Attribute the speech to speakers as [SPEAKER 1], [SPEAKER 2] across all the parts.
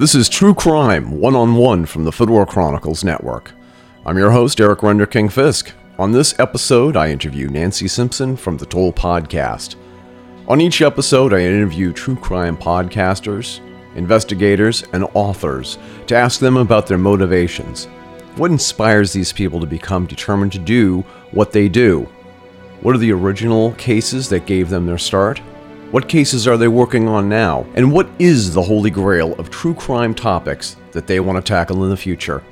[SPEAKER 1] This is True Crime One on One from the Fedora Chronicles Network. I'm your host, Eric Renderking Fisk. On this episode, I interview Nancy Simpson from the Toll Podcast. On each episode, I interview true crime podcasters, investigators, and authors to ask them about their motivations. What inspires these people to become determined to do what they do? What are the original cases that gave them their start? What cases are they working on now? And what is the holy grail of true crime topics that they want to tackle in the future?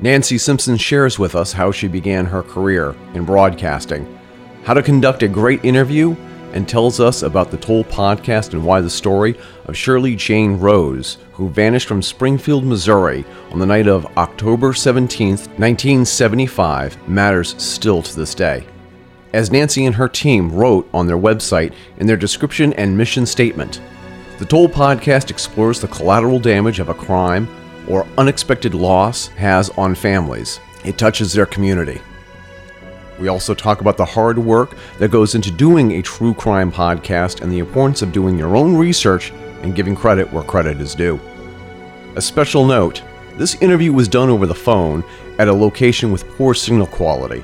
[SPEAKER 1] Nancy Simpson shares with us how she began her career in broadcasting, how to conduct a great interview, and tells us about the Toll podcast and why the story of Shirley Jane Rose, who vanished from Springfield, Missouri on the night of October 17, 1975, matters still to this day. As Nancy and her team wrote on their website in their description and mission statement, the Toll podcast explores the collateral damage of a crime or unexpected loss has on families. It touches their community. We also talk about the hard work that goes into doing a true crime podcast and the importance of doing your own research and giving credit where credit is due. A special note this interview was done over the phone at a location with poor signal quality.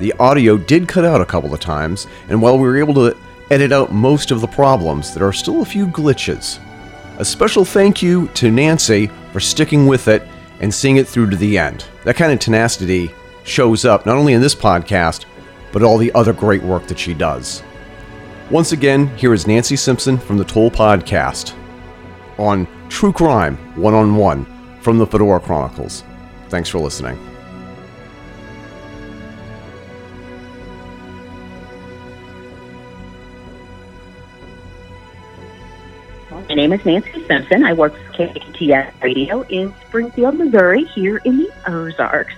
[SPEAKER 1] The audio did cut out a couple of times, and while we were able to edit out most of the problems, there are still a few glitches. A special thank you to Nancy for sticking with it and seeing it through to the end. That kind of tenacity shows up not only in this podcast, but all the other great work that she does. Once again, here is Nancy Simpson from the Toll Podcast on True Crime One on One from the Fedora Chronicles. Thanks for listening.
[SPEAKER 2] My name is Nancy Simpson. I work for KTTS Radio in Springfield, Missouri, here in the Ozarks.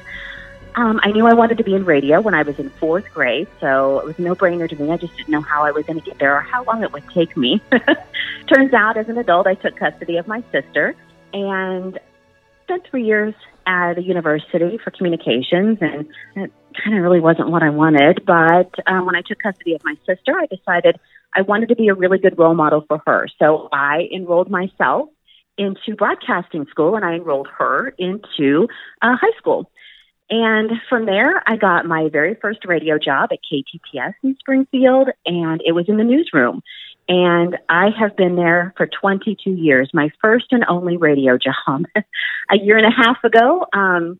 [SPEAKER 2] Um, I knew I wanted to be in radio when I was in fourth grade, so it was no brainer to me. I just didn't know how I was going to get there or how long it would take me. Turns out, as an adult, I took custody of my sister and spent three years at a university for communications, and it kind of really wasn't what I wanted. But um, when I took custody of my sister, I decided I wanted to be a really good role model for her. So I enrolled myself into broadcasting school, and I enrolled her into uh, high school. And from there, I got my very first radio job at KTTS in Springfield, and it was in the newsroom. And I have been there for 22 years, my first and only radio job. a year and a half ago, um,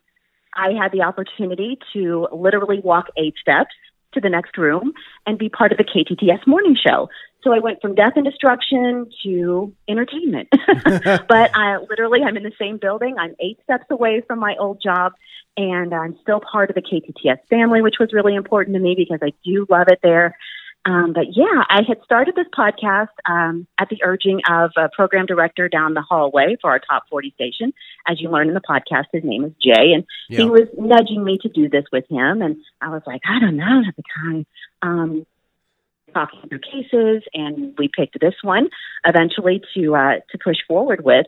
[SPEAKER 2] I had the opportunity to literally walk eight steps to the next room and be part of the KTTS morning show. So I went from death and destruction to entertainment. but I literally, I'm in the same building. I'm eight steps away from my old job, and I'm still part of the KTTS family, which was really important to me because I do love it there. Um, but yeah, I had started this podcast um, at the urging of a program director down the hallway for our top 40 station. As you learn in the podcast, his name is Jay, and yeah. he was nudging me to do this with him. And I was like, I don't know at the time. Um, talking through cases, and we picked this one eventually to uh, to push forward with.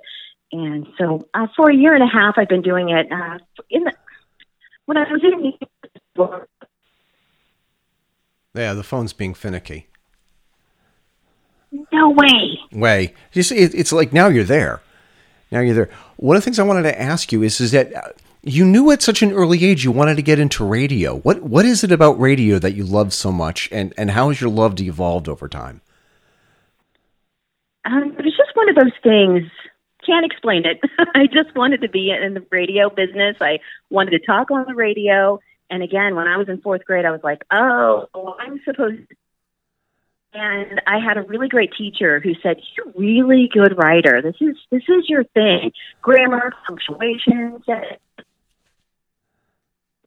[SPEAKER 2] And so, uh, for a year and a half, I've been doing it. Uh, in the, when I was in
[SPEAKER 1] yeah, the phone's being finicky.
[SPEAKER 2] No way.
[SPEAKER 1] Way. You see, it's like now you're there. Now you're there. One of the things I wanted to ask you is, is that uh, you knew at such an early age you wanted to get into radio. What What is it about radio that you love so much, and and how has your love evolved over time?
[SPEAKER 2] Um, it was just one of those things. Can't explain it. I just wanted to be in the radio business. I wanted to talk on the radio and again, when I was in fourth grade, I was like, oh, I'm supposed to. And I had a really great teacher who said, "You're a really good writer. This is this is your thing. Grammar, punctuation,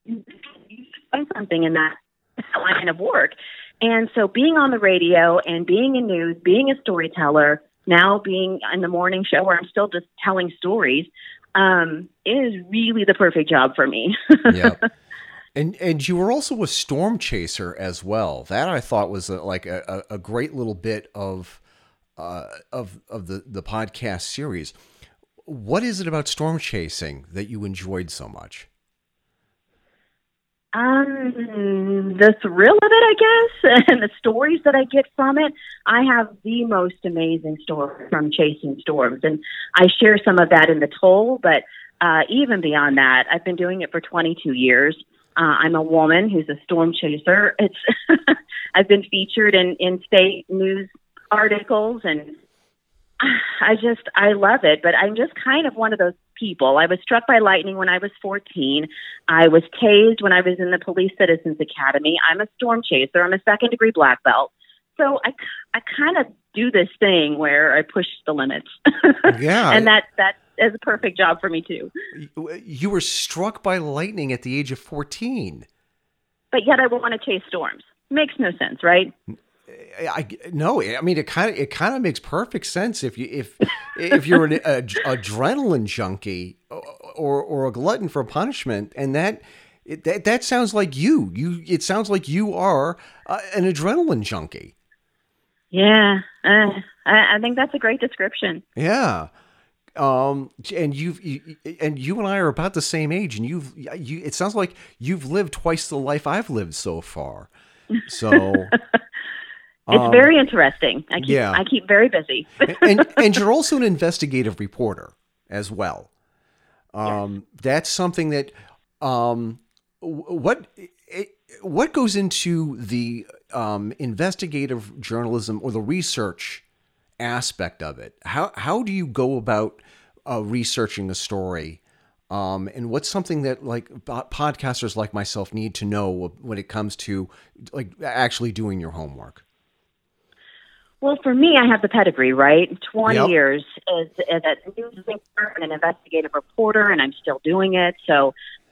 [SPEAKER 2] you find something in that line of work." And so, being on the radio and being in news, being a storyteller, now being in the morning show where I'm still just telling stories, um, is really the perfect job for me.
[SPEAKER 1] And and you were also a storm chaser as well. That I thought was a, like a, a great little bit of uh, of of the the podcast series. What is it about storm chasing that you enjoyed so much?
[SPEAKER 2] Um, the thrill of it, I guess, and the stories that I get from it. I have the most amazing stories from chasing storms, and I share some of that in the toll. But uh, even beyond that, I've been doing it for 22 years. Uh, I'm a woman who's a storm chaser. It's I've been featured in in state news articles, and I just I love it. But I'm just kind of one of those people. I was struck by lightning when I was 14. I was tased when I was in the Police Citizens Academy. I'm a storm chaser. I'm a second degree black belt. So I, I kind of do this thing where I push the limits.
[SPEAKER 1] Yeah.
[SPEAKER 2] and that, that is a perfect job for me too.
[SPEAKER 1] You were struck by lightning at the age of 14.
[SPEAKER 2] But yet I want to chase storms. Makes no sense, right?
[SPEAKER 1] I no, I mean it kind of it kind of makes perfect sense if you if if you're an a, adrenaline junkie or or a glutton for punishment, and that that that sounds like you. You it sounds like you are uh, an adrenaline junkie.
[SPEAKER 2] Yeah, uh, I, I think that's a great description.
[SPEAKER 1] Yeah. Um, and you've you, and you and I are about the same age, and you've you. It sounds like you've lived twice the life I've lived so far. So
[SPEAKER 2] It's um, very interesting. I keep,
[SPEAKER 1] yeah.
[SPEAKER 2] I keep very busy.
[SPEAKER 1] and, and you're also an investigative reporter as well. Um, yes. That's something that um, what what goes into the um, investigative journalism or the research aspect of it? How how do you go about uh, researching a story? Um, and what's something that like podcasters like myself need to know when it comes to like actually doing your homework?
[SPEAKER 2] Well, for me, I have the pedigree, right? 20 yep. years as, as a news anchor and an investigative reporter, and I'm still doing it. So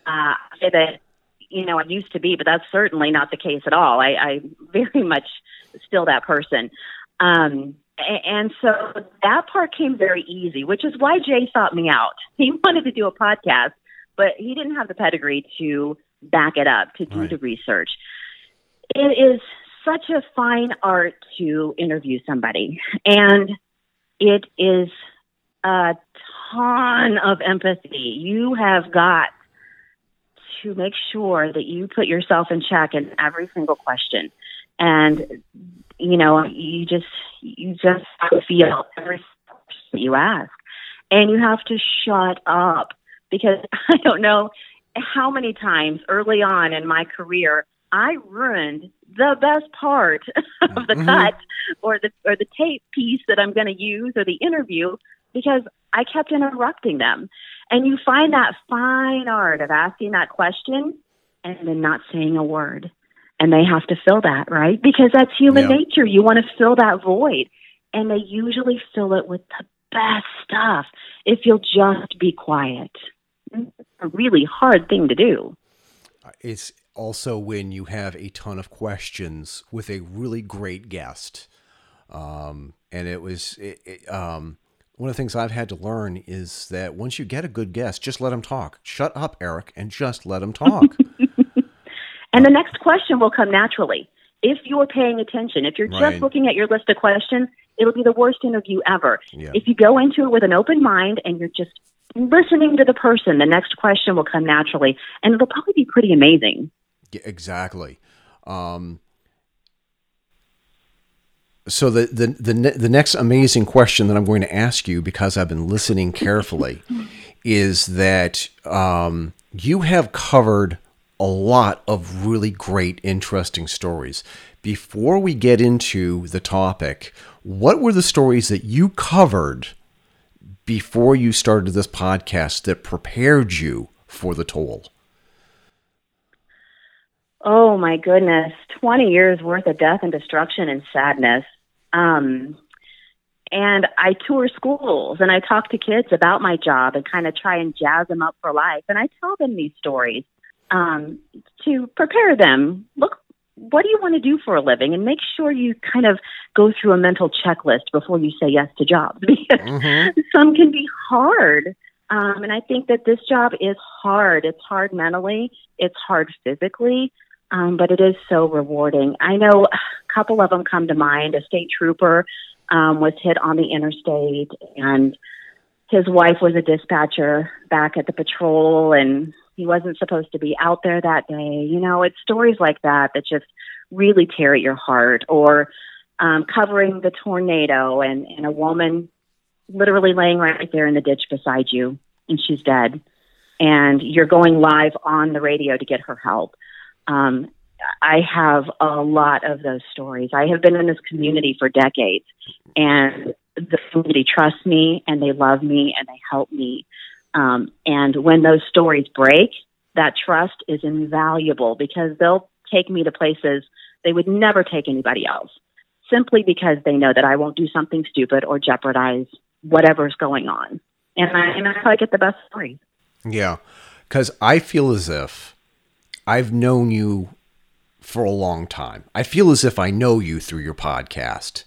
[SPEAKER 2] uh, I say that, you know, I used to be, but that's certainly not the case at all. I, I very much still that person. Um, and so that part came very easy, which is why Jay sought me out. He wanted to do a podcast, but he didn't have the pedigree to back it up, to do right. the research. It is such a fine art to interview somebody. And it is a ton of empathy. You have got to make sure that you put yourself in check in every single question. And, you know, you just, you just feel every question you ask. And you have to shut up because I don't know how many times early on in my career I ruined the best part of the mm-hmm. cut or the or the tape piece that I'm going to use or the interview because I kept interrupting them. And you find that fine art of asking that question and then not saying a word. And they have to fill that, right? Because that's human yeah. nature. You want to fill that void. And they usually fill it with the best stuff if you'll just be quiet. It's a really hard thing to do.
[SPEAKER 1] It's also when you have a ton of questions with a really great guest. Um, and it was it, it, um, one of the things I've had to learn is that once you get a good guest, just let them talk. Shut up, Eric, and just let them talk.
[SPEAKER 2] and the next question will come naturally if you're paying attention. If you're just
[SPEAKER 1] right.
[SPEAKER 2] looking at your list of questions, it'll be the worst interview ever.
[SPEAKER 1] Yeah.
[SPEAKER 2] If you go into it with an open mind and you're just listening to the person, the next question will come naturally, and it'll probably be pretty amazing.
[SPEAKER 1] Exactly. Um, so the, the the the next amazing question that I'm going to ask you because I've been listening carefully is that um, you have covered a lot of really great, interesting stories. Before we get into the topic, what were the stories that you covered before you started this podcast that prepared you for the toll?
[SPEAKER 2] Oh my goodness, 20 years worth of death and destruction and sadness. Um, and I tour schools and I talk to kids about my job and kind of try and jazz them up for life. And I tell them these stories um, to prepare them. Look, what do you want to do for a living? And make sure you kind of go through a mental checklist before you say yes to jobs because mm-hmm. some can be hard. Um, and I think that this job is hard. It's hard mentally, it's hard physically um, but it is so rewarding. I know a couple of them come to mind. A state trooper um, was hit on the interstate, and his wife was a dispatcher back at the patrol, and He wasn't supposed to be out there that day. You know, it's stories like that that just really tear at your heart. Or um, covering the tornado and, and a woman literally laying right there in the ditch beside you and she's dead. And you're going live on the radio to get her help. Um, I have a lot of those stories. I have been in this community for decades, and the community trusts me and they love me and they help me. Um, and when those stories break, that trust is invaluable because they'll take me to places they would never take anybody else simply because they know that I won't do something stupid or jeopardize whatever's going on. And I, and that's how I get the best stories.
[SPEAKER 1] Yeah. Because I feel as if I've known you for a long time. I feel as if I know you through your podcast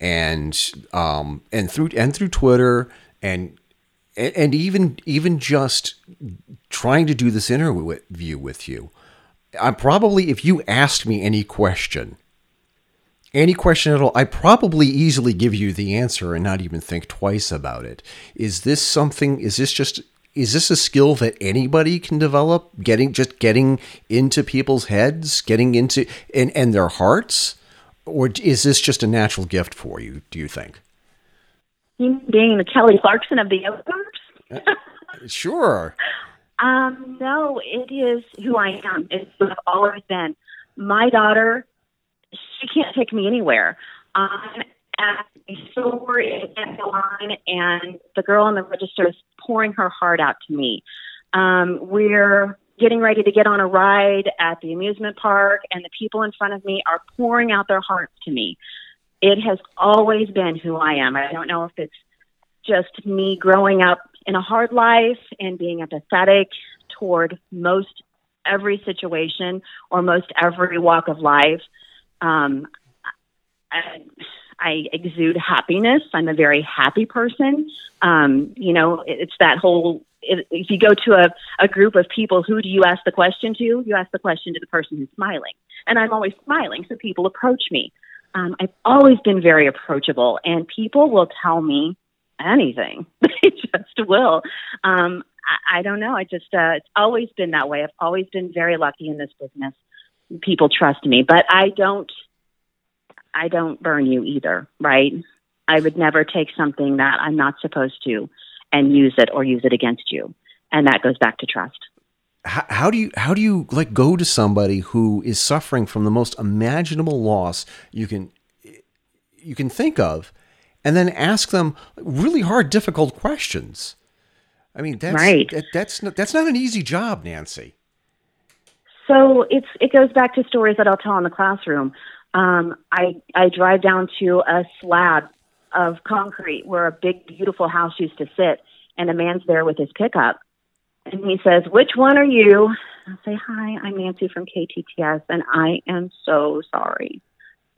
[SPEAKER 1] and um and through and through Twitter and and even even just trying to do this interview with you. I'm probably if you asked me any question any question at all, I probably easily give you the answer and not even think twice about it. Is this something? Is this just? Is this a skill that anybody can develop? Getting just getting into people's heads, getting into and and their hearts, or is this just a natural gift for you? Do you think?
[SPEAKER 2] Being the Kelly Clarkson of the Ozarks.
[SPEAKER 1] sure.
[SPEAKER 2] Um, no, it is who I am. It's who I've always been. My daughter she can't take me anywhere. I'm at a store in the line, and the girl in the register is pouring her heart out to me. Um, we're getting ready to get on a ride at the amusement park, and the people in front of me are pouring out their hearts to me. It has always been who I am. I don't know if it's just me growing up in a hard life and being empathetic toward most every situation or most every walk of life. Um, I, I exude happiness. I'm a very happy person. Um, you know, it's that whole. If you go to a, a group of people, who do you ask the question to? You ask the question to the person who's smiling, and I'm always smiling, so people approach me. Um, I've always been very approachable, and people will tell me anything. they just will. Um, I, I don't know. I just uh, it's always been that way. I've always been very lucky in this business people trust me, but I don't I don't burn you either, right? I would never take something that I'm not supposed to and use it or use it against you. And that goes back to trust.
[SPEAKER 1] How, how do you how do you like go to somebody who is suffering from the most imaginable loss you can you can think of and then ask them really hard difficult questions? I mean, that's right. that, that's not, that's not an easy job, Nancy.
[SPEAKER 2] So it's it goes back to stories that I'll tell in the classroom. Um, I I drive down to a slab of concrete where a big beautiful house used to sit, and a man's there with his pickup, and he says, "Which one are you?" I say, "Hi, I'm Nancy from KTTS, and I am so sorry.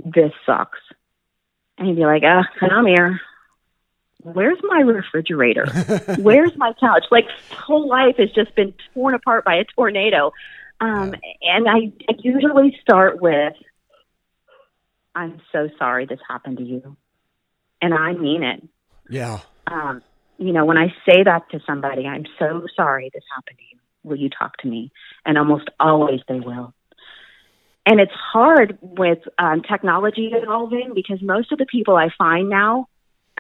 [SPEAKER 2] This sucks." And he'd be like, Ah, "Uh, come here." Where's my refrigerator? Where's my couch? Like, whole life has just been torn apart by a tornado. Um, and I, I usually start with, I'm so sorry this happened to you. And I mean it.
[SPEAKER 1] Yeah.
[SPEAKER 2] Um, you know, when I say that to somebody, I'm so sorry this happened to you. Will you talk to me? And almost always they will. And it's hard with um, technology evolving because most of the people I find now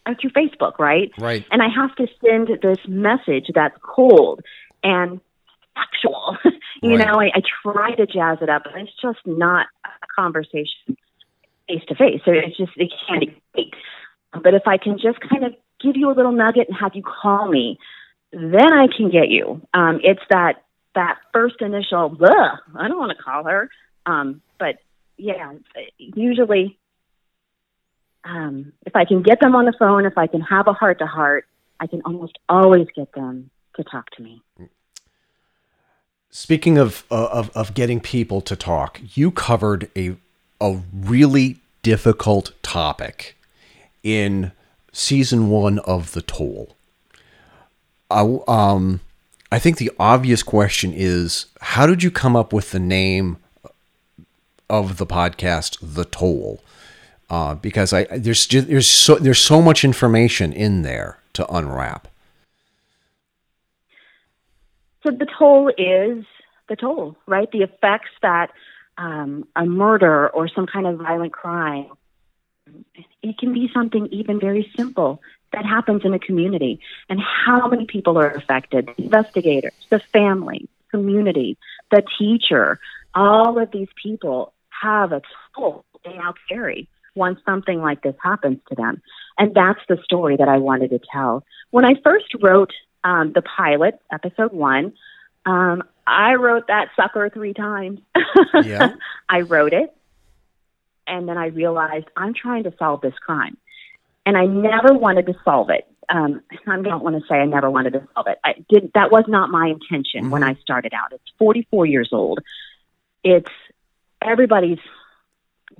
[SPEAKER 2] are through Facebook, right?
[SPEAKER 1] Right.
[SPEAKER 2] And I have to send this message that's cold and factual. you right. know, I, I try to jazz it up, but it's just not a conversation face to face. So it's just it can't be. But if I can just kind of give you a little nugget and have you call me, then I can get you. Um, it's that that first initial, I don't want to call her. Um, but yeah, usually, um, if I can get them on the phone, if I can have a heart to heart, I can almost always get them to talk to me.
[SPEAKER 1] Speaking of, uh, of of getting people to talk, you covered a a really difficult topic in season one of The Toll. I, um, I think the obvious question is how did you come up with the name of the podcast, The Toll? Uh, because I there's there's so there's so much information in there to unwrap.
[SPEAKER 2] So the toll is the toll, right? The effects that um, a murder or some kind of violent crime, it can be something even very simple that happens in a community. And how many people are affected? The investigators, the family, community, the teacher, all of these people have a toll they now carry once something like this happens to them. And that's the story that I wanted to tell. When I first wrote um, the pilot, episode one, um, I wrote that sucker three times. Yeah. I wrote it, and then I realized I'm trying to solve this crime. And I never wanted to solve it. Um, I don't want to say I never wanted to solve it. I did. That was not my intention mm-hmm. when I started out. It's 44 years old. It's everybody's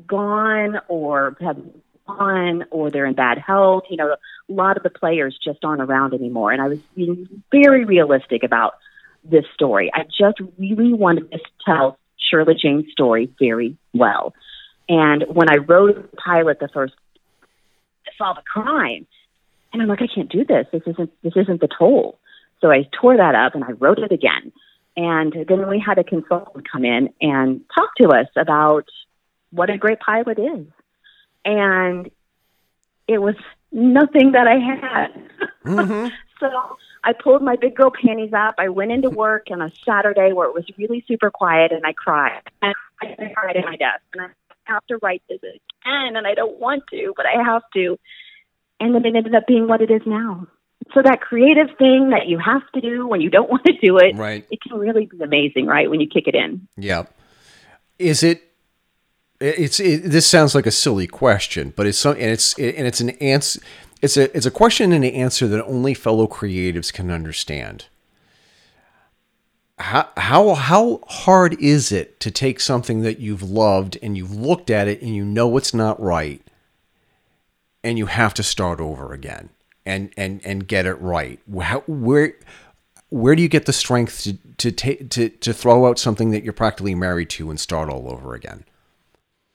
[SPEAKER 2] gone or have gone or they're in bad health. You know, a lot of the players just aren't around anymore. And I was being very realistic about this story. I just really wanted to tell Shirley Jane's story very well. And when I wrote the pilot the first I saw the crime and I'm like, I can't do this. This isn't this isn't the toll. So I tore that up and I wrote it again. And then we had a consultant come in and talk to us about what a great pilot is. And it was nothing that I had. Mm-hmm. so I pulled my big girl panties up. I went into work on a Saturday where it was really super quiet and I cried. And I cried at my desk. And I have to write this again and I don't want to, but I have to. And then it ended up being what it is now. So that creative thing that you have to do when you don't want to do it,
[SPEAKER 1] right.
[SPEAKER 2] it can really be amazing, right? When you kick it in.
[SPEAKER 1] Yeah. Is it it's it, this sounds like a silly question, but it's so and it's it, and it's an answer. It's a it's a question and an answer that only fellow creatives can understand. How how how hard is it to take something that you've loved and you've looked at it and you know it's not right, and you have to start over again and and and get it right? How, where where do you get the strength to to take to to throw out something that you're practically married to and start all over again?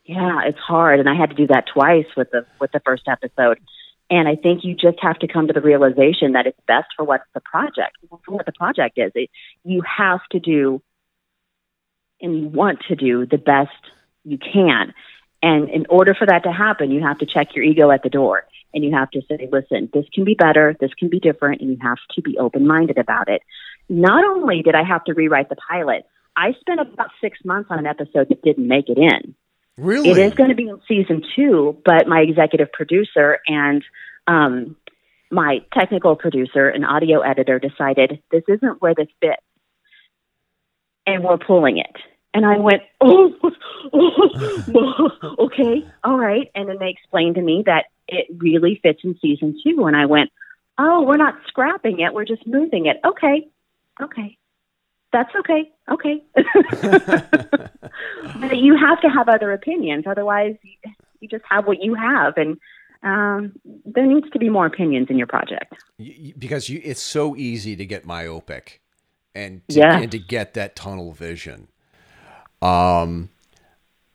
[SPEAKER 2] Yeah, it's hard, and I had to do that twice with the with the first episode. And I think you just have to come to the realization that it's best for what the project, for what the project is. It, you have to do, and you want to do the best you can. And in order for that to happen, you have to check your ego at the door, and you have to say, "Listen, this can be better. This can be different," and you have to be open minded about it. Not only did I have to rewrite the pilot, I spent about six months on an episode that didn't make it in.
[SPEAKER 1] Really?
[SPEAKER 2] It is going to be in season two, but my executive producer and um, my technical producer and audio editor decided this isn't where this fits. And we're pulling it. And I went, oh, oh, okay, all right. And then they explained to me that it really fits in season two. And I went, oh, we're not scrapping it, we're just moving it. Okay, okay that's okay. Okay. but you have to have other opinions. Otherwise, you just have what you have. And um, there needs to be more opinions in your project.
[SPEAKER 1] Because you, it's so easy to get myopic and to,
[SPEAKER 2] yeah.
[SPEAKER 1] and to get that tunnel vision. Um,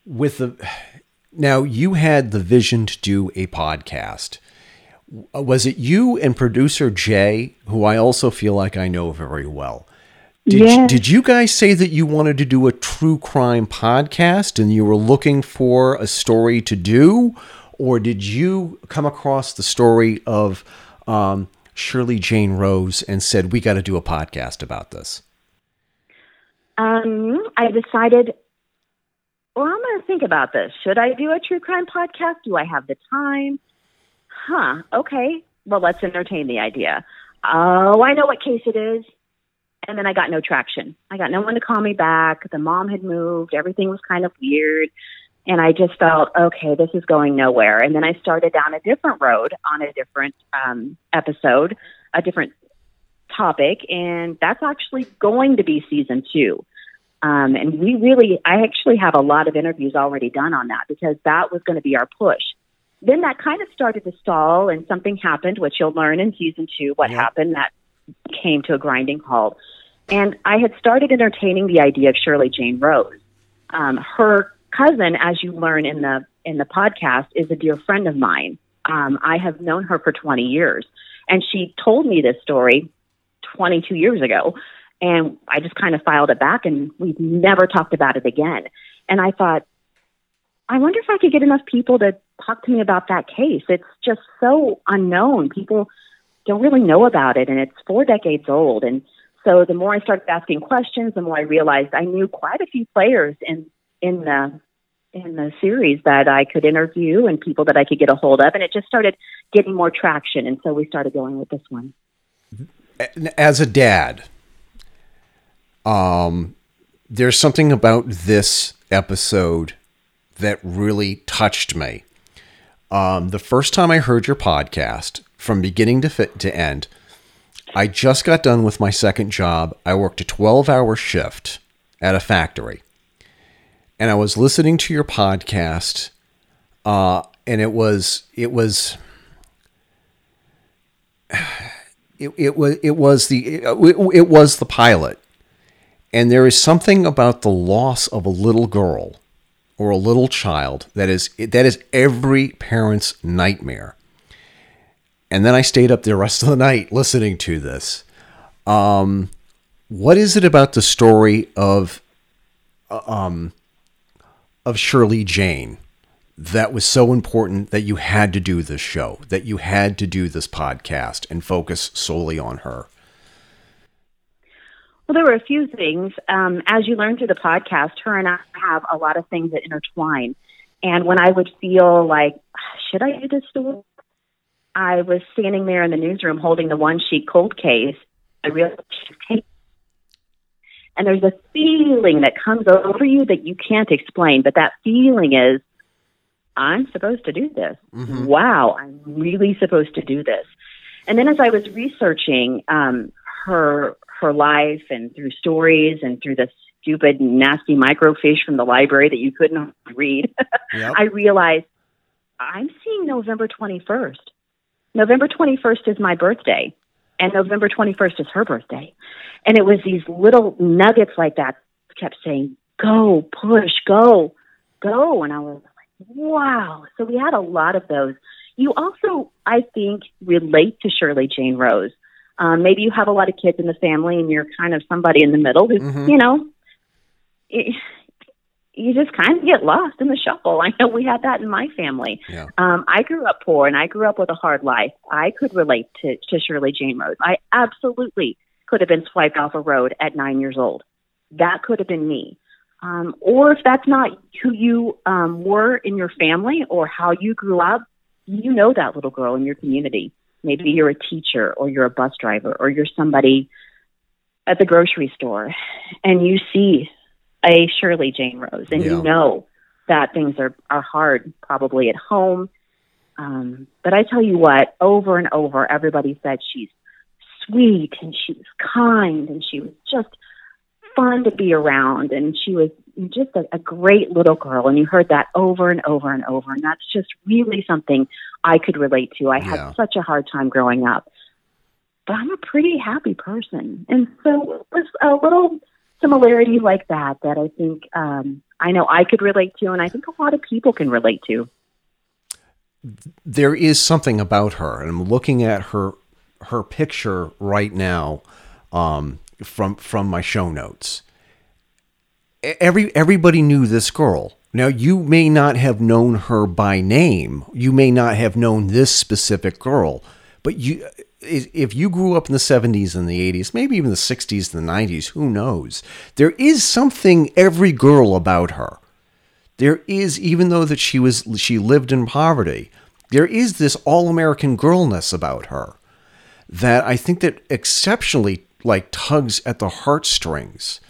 [SPEAKER 1] with the now you had the vision to do a podcast. Was it you and producer Jay, who I also feel like I know very well? Did, yes. you, did you guys say that you wanted to do a true crime podcast and you were looking for a story to do? Or did you come across the story of um, Shirley Jane Rose and said, we got to do a podcast about this?
[SPEAKER 2] Um, I decided, well, I'm going to think about this. Should I do a true crime podcast? Do I have the time? Huh, okay. Well, let's entertain the idea. Oh, I know what case it is and then I got no traction. I got no one to call me back. The mom had moved. Everything was kind of weird. And I just felt, okay, this is going nowhere. And then I started down a different road on a different um, episode, a different topic. And that's actually going to be season two. Um, and we really, I actually have a lot of interviews already done on that because that was going to be our push. Then that kind of started to stall and something happened, which you'll learn in season two what yeah. happened. That came to a grinding halt. And I had started entertaining the idea of Shirley Jane Rose. Um, her cousin, as you learn in the in the podcast, is a dear friend of mine. Um, I have known her for 20 years, and she told me this story 22 years ago. And I just kind of filed it back and we've never talked about it again. And I thought, I wonder if I could get enough people to talk to me about that case. It's just so unknown. People don't really know about it, and it's four decades old. And so the more I started asking questions, the more I realized I knew quite a few players in in the in the series that I could interview and people that I could get a hold of, and it just started getting more traction. And so we started going with this one.
[SPEAKER 1] As a dad, um, there's something about this episode that really touched me. Um, the first time I heard your podcast, from beginning to fit to end, I just got done with my second job. I worked a 12 hour shift at a factory. And I was listening to your podcast, uh, and it was it was it, it was it was the it, it was the pilot, and there is something about the loss of a little girl or a little child that is that is every parent's nightmare. And then I stayed up the rest of the night listening to this. Um, what is it about the story of uh, um, of Shirley Jane that was so important that you had to do this show, that you had to do this podcast and focus solely on her?
[SPEAKER 2] Well, there were a few things. Um, as you learn through the podcast, her and I have a lot of things that intertwine. And when I would feel like, should I do this story? I was standing there in the newsroom holding the one sheet cold case. I realized And there's a feeling that comes over you that you can't explain, but that feeling is, I'm supposed to do this. Mm-hmm. Wow, I'm really supposed to do this. And then as I was researching um, her her life and through stories and through the stupid, nasty microfiche from the library that you couldn't read, yep. I realized I'm seeing November 21st. November 21st is my birthday, and November 21st is her birthday. And it was these little nuggets like that kept saying, go, push, go, go. And I was like, wow. So we had a lot of those. You also, I think, relate to Shirley Jane Rose. Um, maybe you have a lot of kids in the family and you're kind of somebody in the middle who, mm-hmm. you know, it, you just kind of get lost in the shuffle. I know we had that in my family. Yeah. Um, I grew up poor and I grew up with a hard life. I could relate to, to Shirley Jane Rose. I absolutely could have been swiped off a road at nine years old. That could have been me. Um, or if that's not who you um, were in your family or how you grew up, you know that little girl in your community. Maybe you're a teacher or you're a bus driver or you're somebody at the grocery store and you see a Shirley Jane Rose and yeah. you know that things are, are hard probably at home. Um, but I tell you what, over and over, everybody said she's sweet and she was kind and she was just fun to be around and she was just a, a great little girl and you heard that over and over and over and that's just really something I could relate to. I had such a hard time growing up. But I'm a pretty happy person. And so it was a little similarity like that that I think um, I know I could relate to, and I think a lot of people can relate to.
[SPEAKER 1] There is something about her, and I'm looking at her her picture right now um, from from my show notes. Every everybody knew this girl. Now you may not have known her by name. You may not have known this specific girl, but you if you grew up in the 70s and the 80s, maybe even the 60s and the 90s, who knows? There is something every girl about her. There is even though that she was she lived in poverty, there is this all-American girlness about her that I think that exceptionally like tugs at the heartstrings.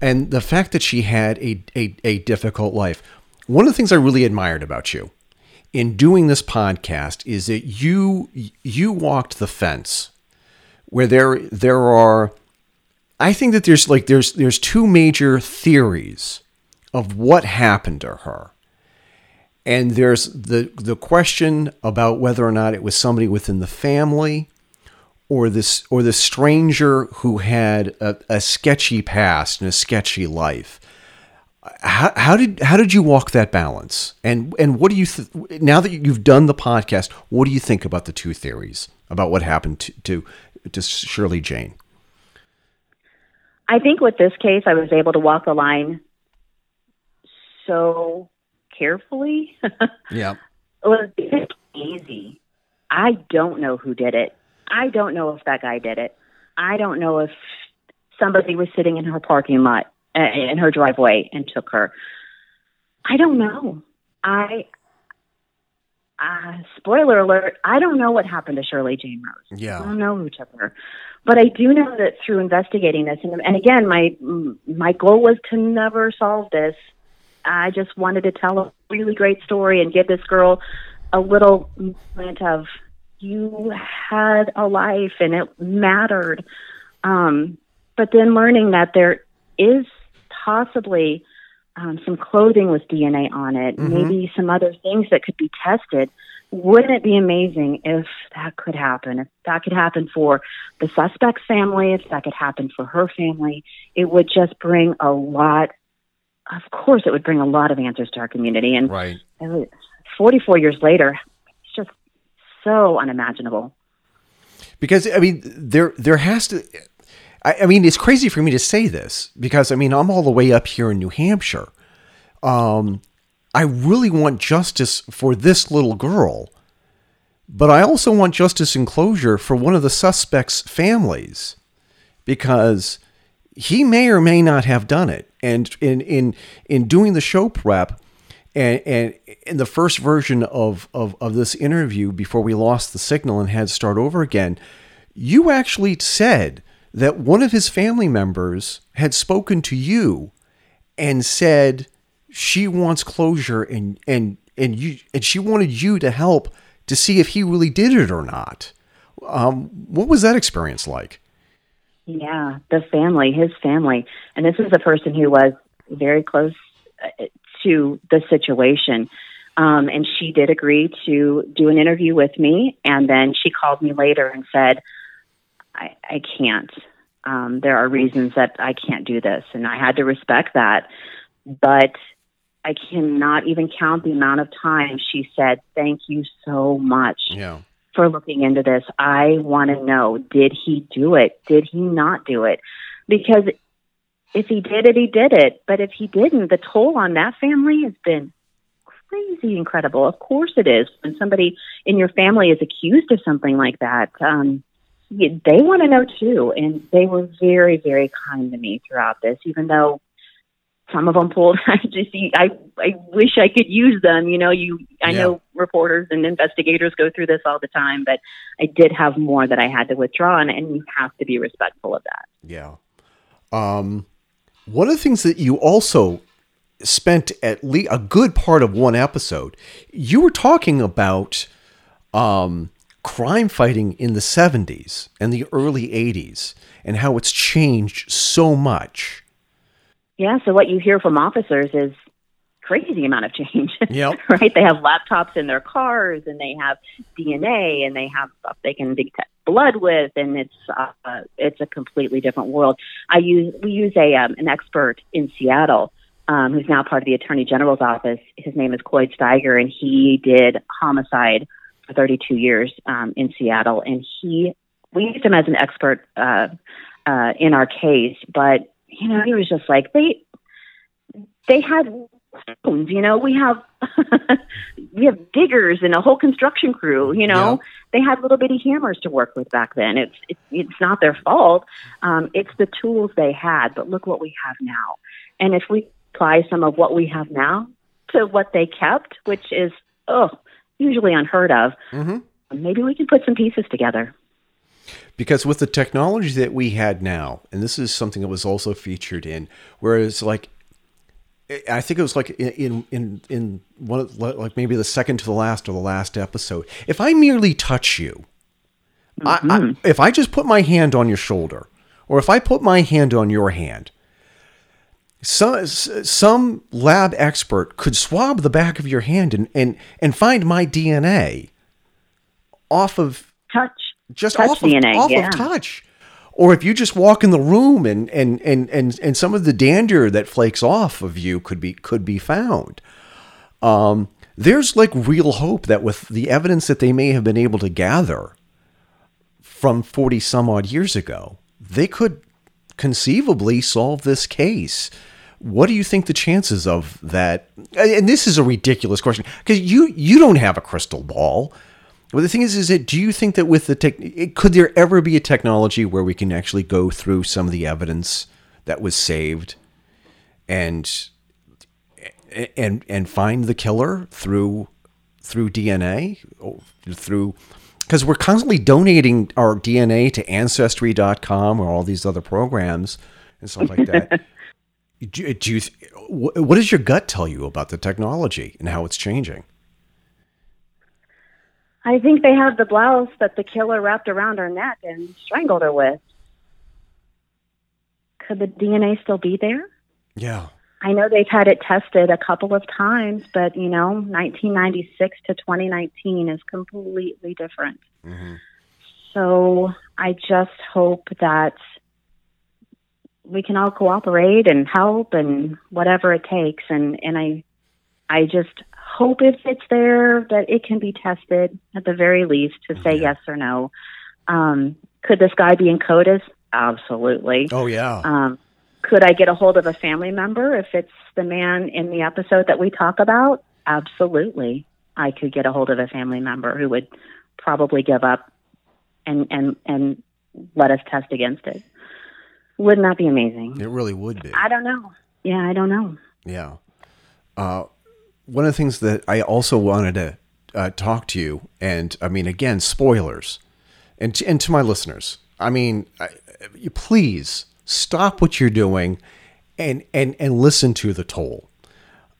[SPEAKER 1] And the fact that she had a, a, a difficult life. One of the things I really admired about you in doing this podcast is that you you walked the fence where there there are I think that there's like there's there's two major theories of what happened to her. And there's the the question about whether or not it was somebody within the family or this or the stranger who had a, a sketchy past and a sketchy life how, how did how did you walk that balance? And and what do you th- now that you've done the podcast? What do you think about the two theories about what happened to to, to Shirley Jane?
[SPEAKER 2] I think with this case, I was able to walk the line so carefully.
[SPEAKER 1] yeah.
[SPEAKER 2] It was easy. I don't know who did it. I don't know if that guy did it. I don't know if somebody was sitting in her parking lot in her driveway and took her. I don't know. I uh, spoiler alert, I don't know what happened to Shirley Jane Rose.
[SPEAKER 1] Yeah.
[SPEAKER 2] I don't know who took her. But I do know that through investigating this, and, and again, my my goal was to never solve this. I just wanted to tell a really great story and give this girl a little moment of you had a life and it mattered. Um, but then learning that there is possibly um, some clothing with DNA on it, mm-hmm. maybe some other things that could be tested. Wouldn't it be amazing if that could happen? If that could happen for the suspect's family, if that could happen for her family, it would just bring a lot. Of course, it would bring a lot of answers to our community. And
[SPEAKER 1] right.
[SPEAKER 2] 44 years later, it's just so unimaginable.
[SPEAKER 1] Because I mean, there there has to. I, I, mean, it's crazy for me to say this because I mean, I'm all the way up here in New Hampshire. Um, I really want justice for this little girl, but I also want justice and closure for one of the suspects' families because he may or may not have done it. And in in in doing the show prep and and in the first version of, of, of this interview before we lost the signal and had to start over again, you actually said that one of his family members had spoken to you and said she wants closure and and and you and she wanted you to help to see if he really did it or not. Um, what was that experience like?
[SPEAKER 2] Yeah, the family, his family, and this is a person who was very close uh, to the situation. Um, and she did agree to do an interview with me. And then she called me later and said, I, I can't. Um, there are reasons that I can't do this. And I had to respect that. But I cannot even count the amount of time she said, Thank you so much
[SPEAKER 1] yeah.
[SPEAKER 2] for looking into this. I want to know did he do it? Did he not do it? Because if he did it, he did it. But if he didn't, the toll on that family has been crazy incredible. Of course it is. When somebody in your family is accused of something like that, um, they want to know too. And they were very, very kind to me throughout this, even though some of them pulled. I just, I, I wish I could use them. You know, you, I yeah. know reporters and investigators go through this all the time, but I did have more that I had to withdraw, and, and you have to be respectful of that.
[SPEAKER 1] Yeah. Um, one of the things that you also spent at least a good part of one episode, you were talking about um, crime fighting in the 70s and the early 80s and how it's changed so much
[SPEAKER 2] yeah. So what you hear from officers is crazy amount of change.
[SPEAKER 1] Yep.
[SPEAKER 2] right. They have laptops in their cars, and they have DNA, and they have stuff they can detect blood with, and it's uh, it's a completely different world. I use we use a um, an expert in Seattle. Um, who's now part of the Attorney General's office? His name is Cloyd Steiger, and he did homicide for 32 years um, in Seattle. And he, we used him as an expert uh, uh, in our case, but you know, he was just like they they had stones, you know, we have we have diggers and a whole construction crew, you know. Yeah. They had little bitty hammers to work with back then. It's it's, it's not their fault. Um, it's the tools they had, but look what we have now. And if we apply some of what we have now to what they kept, which is oh usually unheard of, mm-hmm. maybe we can put some pieces together
[SPEAKER 1] because with the technology that we had now, and this is something that was also featured in, whereas like I think it was like in in in one of, like maybe the second to the last or the last episode. If I merely touch you, mm-hmm. I, I, mm-hmm. if I just put my hand on your shoulder, or if I put my hand on your hand, some some lab expert could swab the back of your hand and and and find my DNA off of
[SPEAKER 2] touch
[SPEAKER 1] just
[SPEAKER 2] touch
[SPEAKER 1] off,
[SPEAKER 2] DNA,
[SPEAKER 1] of, off
[SPEAKER 2] yeah.
[SPEAKER 1] of touch. Or if you just walk in the room and, and, and, and, and some of the dander that flakes off of you could be could be found. Um, there's like real hope that with the evidence that they may have been able to gather from 40 some odd years ago, they could conceivably solve this case. What do you think the chances of that? And this is a ridiculous question because you you don't have a crystal ball. Well, the thing is, is that do you think that with the tech, could there ever be a technology where we can actually go through some of the evidence that was saved, and and and find the killer through through DNA, through because we're constantly donating our DNA to Ancestry.com or all these other programs and stuff like that. do, do you? What does your gut tell you about the technology and how it's changing?
[SPEAKER 2] I think they have the blouse that the killer wrapped around her neck and strangled her with. Could the DNA still be there?
[SPEAKER 1] Yeah.
[SPEAKER 2] I know they've had it tested a couple of times, but you know, 1996 to 2019 is completely different. Mm-hmm. So I just hope that we can all cooperate and help and whatever it takes. And and I I just hope if it's there that it can be tested at the very least to say yeah. yes or no. Um, could this guy be in CODIS? Absolutely.
[SPEAKER 1] Oh yeah.
[SPEAKER 2] Um, could I get a hold of a family member if it's the man in the episode that we talk about? Absolutely. I could get a hold of a family member who would probably give up and and and let us test against it. Wouldn't that be amazing?
[SPEAKER 1] It really would be.
[SPEAKER 2] I don't know. Yeah, I don't know.
[SPEAKER 1] Yeah. Uh, one of the things that I also wanted to uh, talk to you, and I mean, again, spoilers, and to, and to my listeners, I mean, I, please stop what you're doing and and and listen to the toll.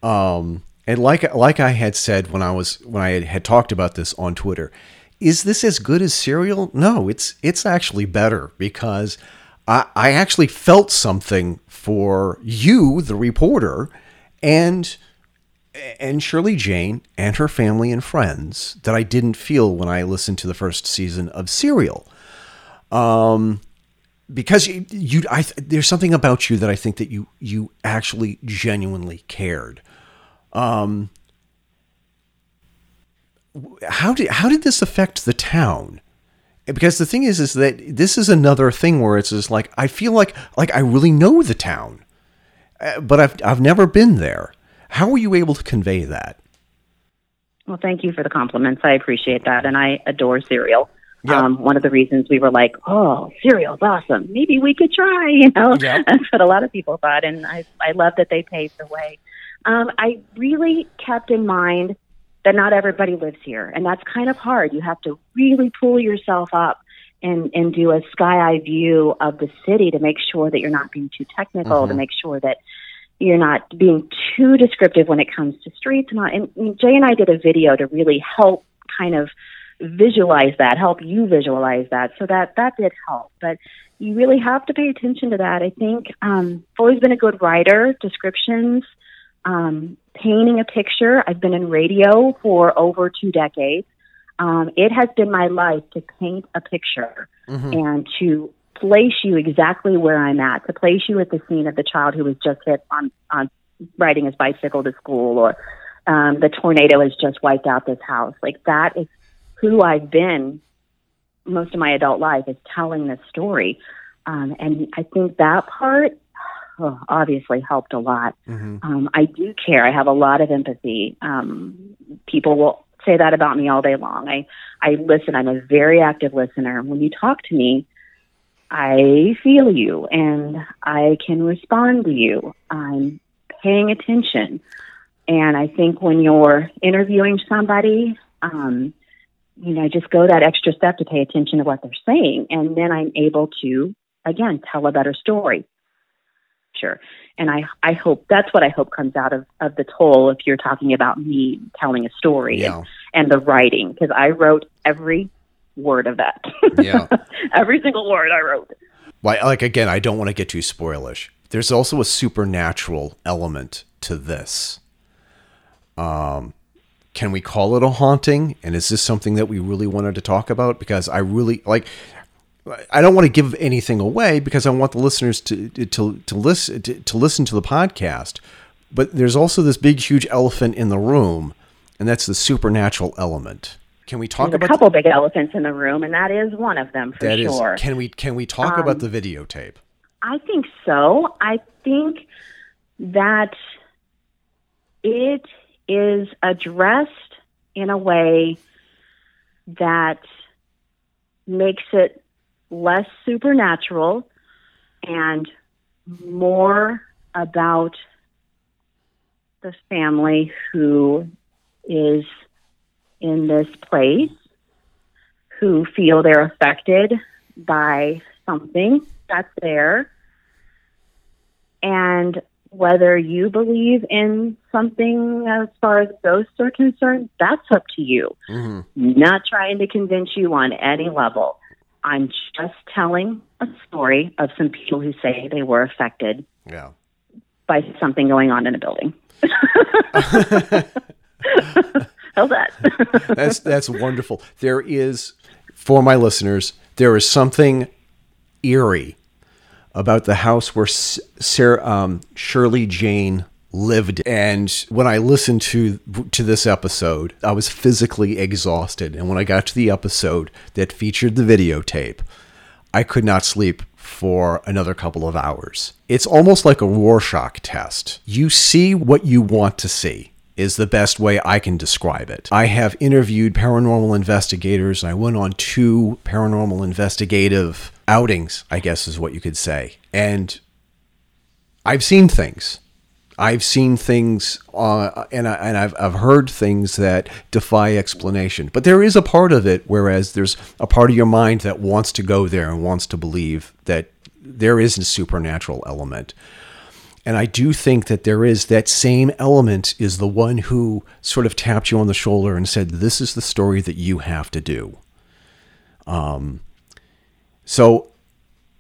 [SPEAKER 1] Um, and like like I had said when I was when I had, had talked about this on Twitter, is this as good as Serial? No, it's it's actually better because I, actually felt something for you, the reporter, and and Shirley Jane and her family and friends that I didn't feel when I listened to the first season of Serial. Um, because you, you I, there's something about you that I think that you you actually genuinely cared. Um, how did how did this affect the town? Because the thing is, is that this is another thing where it's just like I feel like like I really know the town, uh, but I've I've never been there. How were you able to convey that?
[SPEAKER 2] Well, thank you for the compliments. I appreciate that, and I adore Serial. Um, one of the reasons we were like, oh, Serial's awesome. Maybe we could try, you know? That's what a lot of people thought. And I, I love that they paved the way. Um, I really kept in mind that not everybody lives here. And that's kind of hard. You have to really pull yourself up and, and do a sky eye view of the city to make sure that you're not being too technical, mm-hmm. to make sure that you're not being too descriptive when it comes to streets. And, all. and Jay and I did a video to really help kind of – visualize that, help you visualize that. So that that did help. But you really have to pay attention to that. I think um, I've always been a good writer, descriptions, um, painting a picture. I've been in radio for over two decades. Um, it has been my life to paint a picture mm-hmm. and to place you exactly where I'm at, to place you at the scene of the child who was just hit on, on riding his bicycle to school or um, the tornado has just wiped out this house. Like that is who I've been most of my adult life is telling this story. Um, and I think that part oh, obviously helped a lot. Mm-hmm. Um, I do care. I have a lot of empathy. Um, people will say that about me all day long. I, I listen. I'm a very active listener. When you talk to me, I feel you and I can respond to you. I'm paying attention. And I think when you're interviewing somebody, um, you know, just go that extra step to pay attention to what they're saying. And then I'm able to, again, tell a better story. Sure. And I, I hope that's what I hope comes out of, of the toll if you're talking about me telling a story yeah. and, and the writing, because I wrote every word of that. Yeah. every single word I wrote.
[SPEAKER 1] Well, like, again, I don't want to get too spoilish. There's also a supernatural element to this. Um, can we call it a haunting? And is this something that we really wanted to talk about? Because I really like. I don't want to give anything away because I want the listeners to to to listen to, to listen to the podcast. But there's also this big, huge elephant in the room, and that's the supernatural element. Can we talk
[SPEAKER 2] there's
[SPEAKER 1] about
[SPEAKER 2] a couple the, big elephants in the room, and that is one of them for
[SPEAKER 1] that
[SPEAKER 2] sure.
[SPEAKER 1] Is, can we can we talk um, about the videotape?
[SPEAKER 2] I think so. I think that it is addressed in a way that makes it less supernatural and more about the family who is in this place, who feel they're affected by something that's there. And whether you believe in something as far as ghosts are concerned, that's up to you. Mm-hmm. Not trying to convince you on any level. I'm just telling a story of some people who say they were affected
[SPEAKER 1] yeah.
[SPEAKER 2] by something going on in a building. How's that?
[SPEAKER 1] that's that's wonderful. There is for my listeners, there is something eerie about the house where Sarah, um, Shirley Jane lived. And when I listened to to this episode, I was physically exhausted. And when I got to the episode that featured the videotape, I could not sleep for another couple of hours. It's almost like a Rorschach test. You see what you want to see is the best way I can describe it. I have interviewed paranormal investigators. I went on two paranormal investigative outings, I guess is what you could say. And I've seen things. I've seen things uh, and, I, and I've, I've heard things that defy explanation. But there is a part of it, whereas there's a part of your mind that wants to go there and wants to believe that there is a supernatural element. And I do think that there is that same element is the one who sort of tapped you on the shoulder and said, This is the story that you have to do. Um, so,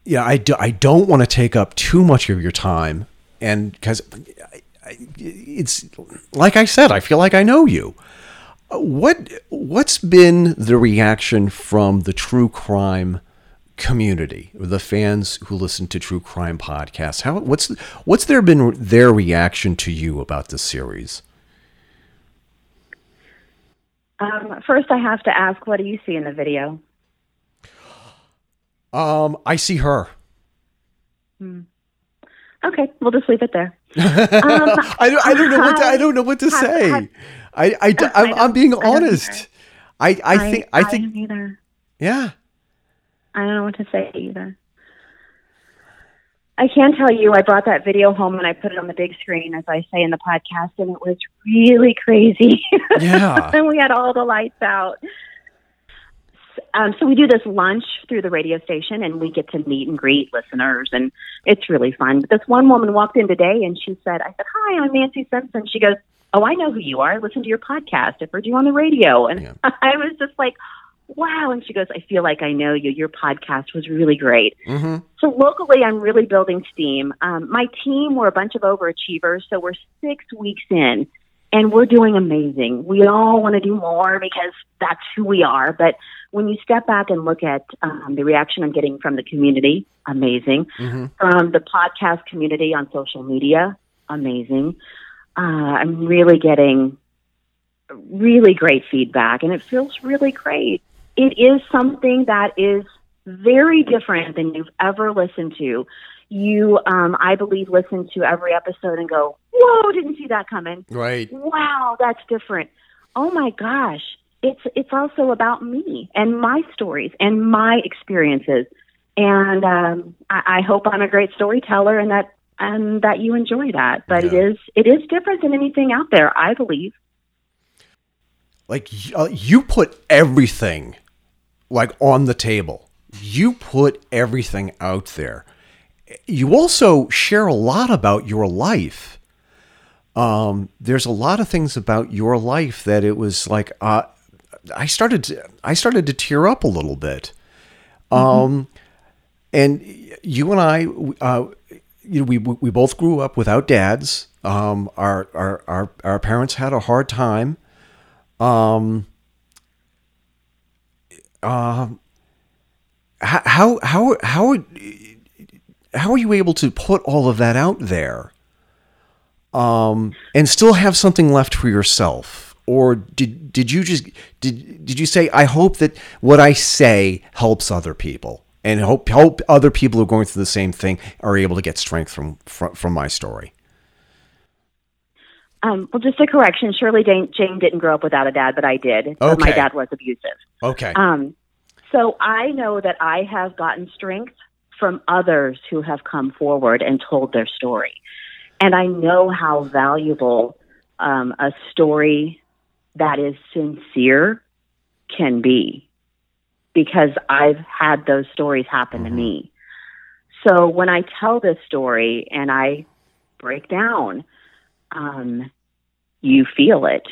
[SPEAKER 1] yeah, I, do, I don't want to take up too much of your time. And because it's like I said, I feel like I know you. What what's been the reaction from the true crime community, the fans who listen to true crime podcasts? How what's what's there been their reaction to you about this series?
[SPEAKER 2] Um, first, I have to ask, what do you see in the video?
[SPEAKER 1] Um, I see her.
[SPEAKER 2] Hmm. Okay, we'll just leave it there. um,
[SPEAKER 1] I, don't, I don't know what to, I don't know what to have, say. Have, I, I, I, I'm, being honest. I, I, think I, think
[SPEAKER 2] either.
[SPEAKER 1] Yeah.
[SPEAKER 2] I don't know what to say either. I can tell you, I brought that video home and I put it on the big screen, as I say in the podcast, and it was really crazy.
[SPEAKER 1] Yeah.
[SPEAKER 2] and we had all the lights out. Um, so we do this lunch through the radio station, and we get to meet and greet listeners, and it's really fun. But this one woman walked in today, and she said, "I said hi, I'm Nancy Simpson." She goes, "Oh, I know who you are. I listen to your podcast. I've heard you on the radio." And yeah. I was just like, wow. And she goes, I feel like I know you. Your podcast was really great.
[SPEAKER 1] Mm-hmm.
[SPEAKER 2] So locally, I'm really building steam. Um, my team, we're a bunch of overachievers. So we're six weeks in and we're doing amazing. We all want to do more because that's who we are. But when you step back and look at um, the reaction I'm getting from the community, amazing.
[SPEAKER 1] Mm-hmm.
[SPEAKER 2] From the podcast community on social media, amazing. Uh, I'm really getting really great feedback and it feels really great it is something that is very different than you've ever listened to. You, um, I believe, listen to every episode and go, "Whoa, didn't see that coming."
[SPEAKER 1] Right.
[SPEAKER 2] Wow, that's different. Oh my gosh, it's it's also about me and my stories and my experiences, and um, I, I hope I'm a great storyteller and that and that you enjoy that. But yeah. it is it is different than anything out there, I believe.
[SPEAKER 1] Like uh, you put everything like on the table. You put everything out there. You also share a lot about your life. Um, there's a lot of things about your life that it was like uh, I started to, I started to tear up a little bit. Um, mm-hmm. and you and I, uh, you know, we we both grew up without dads. Um, our, our our our parents had a hard time. Um, um, how how how how are you able to put all of that out there, um, and still have something left for yourself? Or did did you just did did you say I hope that what I say helps other people? and hope hope other people who are going through the same thing are able to get strength from from, from my story.
[SPEAKER 2] Um, well, just a correction. Shirley Jane, Jane didn't grow up without a dad, but I did.
[SPEAKER 1] Okay.
[SPEAKER 2] My dad was abusive.
[SPEAKER 1] Okay.
[SPEAKER 2] Um, so I know that I have gotten strength from others who have come forward and told their story. And I know how valuable um, a story that is sincere can be because I've had those stories happen to me. So when I tell this story and I break down, um, you feel it.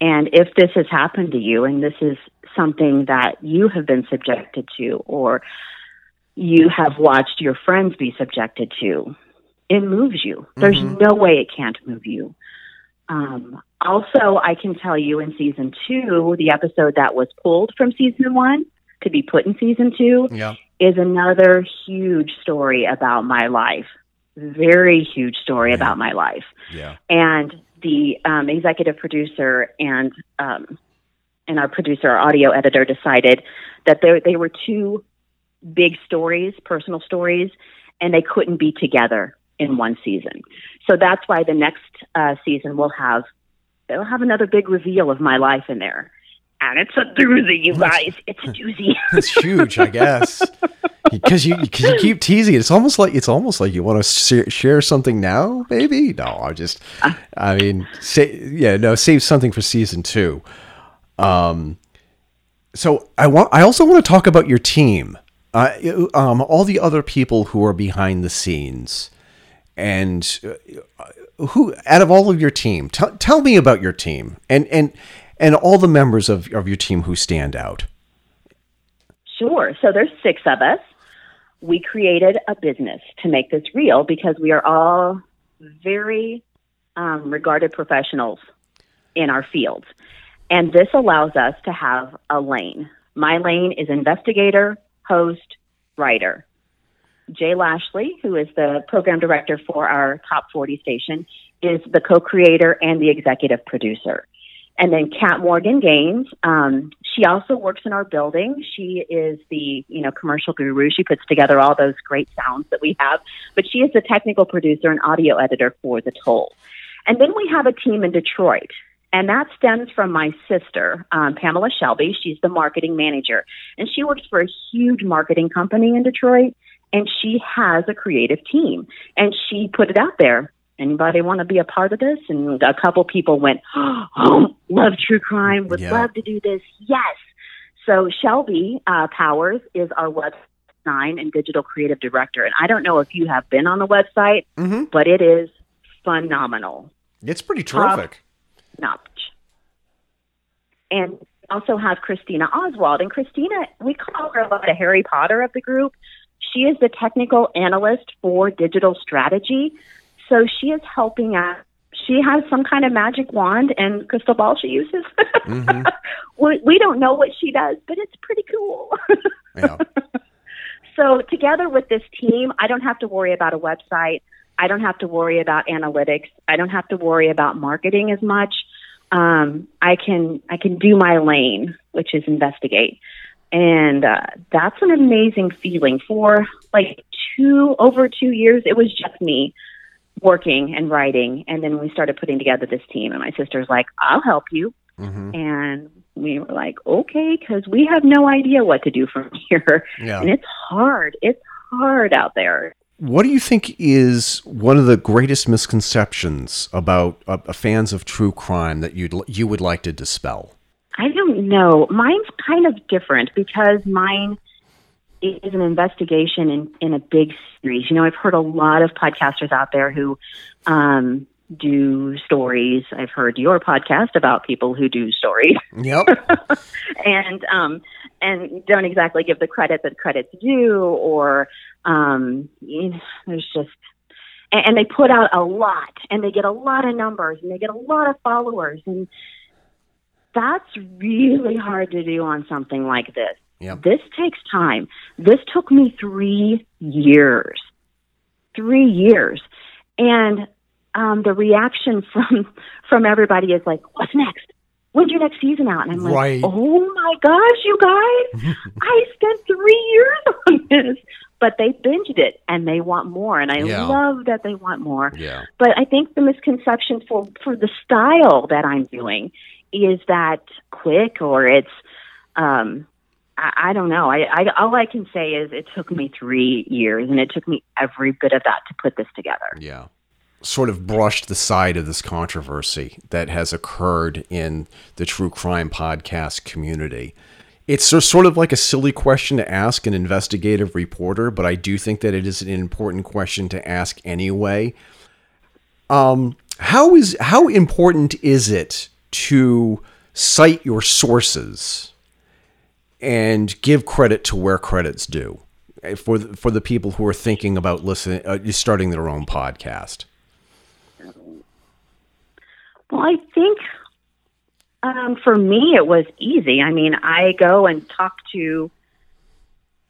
[SPEAKER 2] And if this has happened to you and this is something that you have been subjected to or you have watched your friends be subjected to, it moves you. There's no way it can't move you. Um, also, I can tell you in season two, the episode that was pulled from season one to be put in season two
[SPEAKER 1] yeah.
[SPEAKER 2] is another huge story about my life. Very huge story about my life
[SPEAKER 1] Yeah.
[SPEAKER 2] and the um, executive producer and um, and our producer, our audio editor, decided that they they were two big stories, personal stories, and they couldn't be together in one season. So that's why the next uh, season will have they'll have another big reveal of my life in there. And it's a doozy, you guys. It's a doozy.
[SPEAKER 1] It's huge, I guess. Because you, cause you keep teasing. it. It's almost like it's almost like you want to share, something now, maybe. No, I just, I mean, say, yeah, no, save something for season two. Um, so I want, I also want to talk about your team. Uh, um, all the other people who are behind the scenes, and uh, who out of all of your team, t- tell me about your team and and and all the members of of your team who stand out.
[SPEAKER 2] Sure. So there's six of us. We created a business to make this real because we are all very um, regarded professionals in our fields. And this allows us to have a lane. My lane is investigator, host, writer. Jay Lashley, who is the program director for our Top 40 station, is the co creator and the executive producer. And then Kat Morgan Gaines, um, she also works in our building. She is the you know commercial guru. She puts together all those great sounds that we have. But she is the technical producer and audio editor for the Toll. And then we have a team in Detroit, and that stems from my sister, um, Pamela Shelby. She's the marketing manager, and she works for a huge marketing company in Detroit. And she has a creative team, and she put it out there anybody want to be a part of this? And a couple people went, oh, love true crime, would
[SPEAKER 1] Yeah.
[SPEAKER 2] love to do this. Yes. So Shelby uh, Powers is our web design and digital creative director. And I don't know if you have been on the website,
[SPEAKER 1] Mhm.
[SPEAKER 2] but it is phenomenal.
[SPEAKER 1] It's pretty terrific.
[SPEAKER 2] Notch. And also have Christina Oswald. And Christina, we call her a lot of Harry Potter of the group. She is the technical analyst for digital strategy. So she is helping us. She has some kind of magic wand and crystal ball she uses.
[SPEAKER 1] Mhm.
[SPEAKER 2] we, we don't know what she does, but it's pretty cool.
[SPEAKER 1] Yeah.
[SPEAKER 2] So together with this team, I don't have to worry about a website. I don't have to worry about analytics. I don't have to worry about marketing as much. Um, I can I can do my lane, which is investigate, and uh, that's an amazing feeling. For like two over two years, it was just me working and writing, and then we started putting together this team. And my sister's like, "I'll help you,"
[SPEAKER 1] Mhm.
[SPEAKER 2] and we were like, "Okay," because we have no idea what to do from here.
[SPEAKER 1] Yeah.
[SPEAKER 2] And it's hard. It's hard out there.
[SPEAKER 1] What do you think is one of the greatest misconceptions about uh, fans of true crime that you'd you would like to dispel?
[SPEAKER 2] I don't know. Mine's kind of different because mine is an investigation in, in a big series. You know, I've heard a lot of podcasters out there who um, do stories. I've heard your podcast about people who do stories
[SPEAKER 1] Yep.
[SPEAKER 2] and um, and don't exactly give the credit that credit's due, or um, you know, there's just and, and they put out a lot, and they get a lot of numbers, and they get a lot of followers, and that's really hard to do on something like this.
[SPEAKER 1] Yep.
[SPEAKER 2] This takes time. This took me three years, three years, and um, the reaction from from everybody is like, "What's next? when's your next season out? And I'm like,
[SPEAKER 1] Right.
[SPEAKER 2] oh my gosh, you guys, I spent three years on this. But they binged it and they want more. And I
[SPEAKER 1] Yeah.
[SPEAKER 2] love that they want more.
[SPEAKER 1] Yeah.
[SPEAKER 2] But I think the misconception for, for the style that I'm doing is that quick or it's, um, I, don't know. I, I all I can say is it took me three years, and it took me every bit of that to put this together.
[SPEAKER 1] Yeah. Sort of brushed the side of this controversy that has occurred in the true crime podcast community. It's sort of like a silly question to ask an investigative reporter, but I do think that it is an important question to ask anyway. Um, how is how important is it to cite your sources and give credit to where credit's due eh, for the, for the people who are thinking about listening, uh, starting their own podcast?
[SPEAKER 2] Well, I think um, for me it was easy. I mean, I go and talk to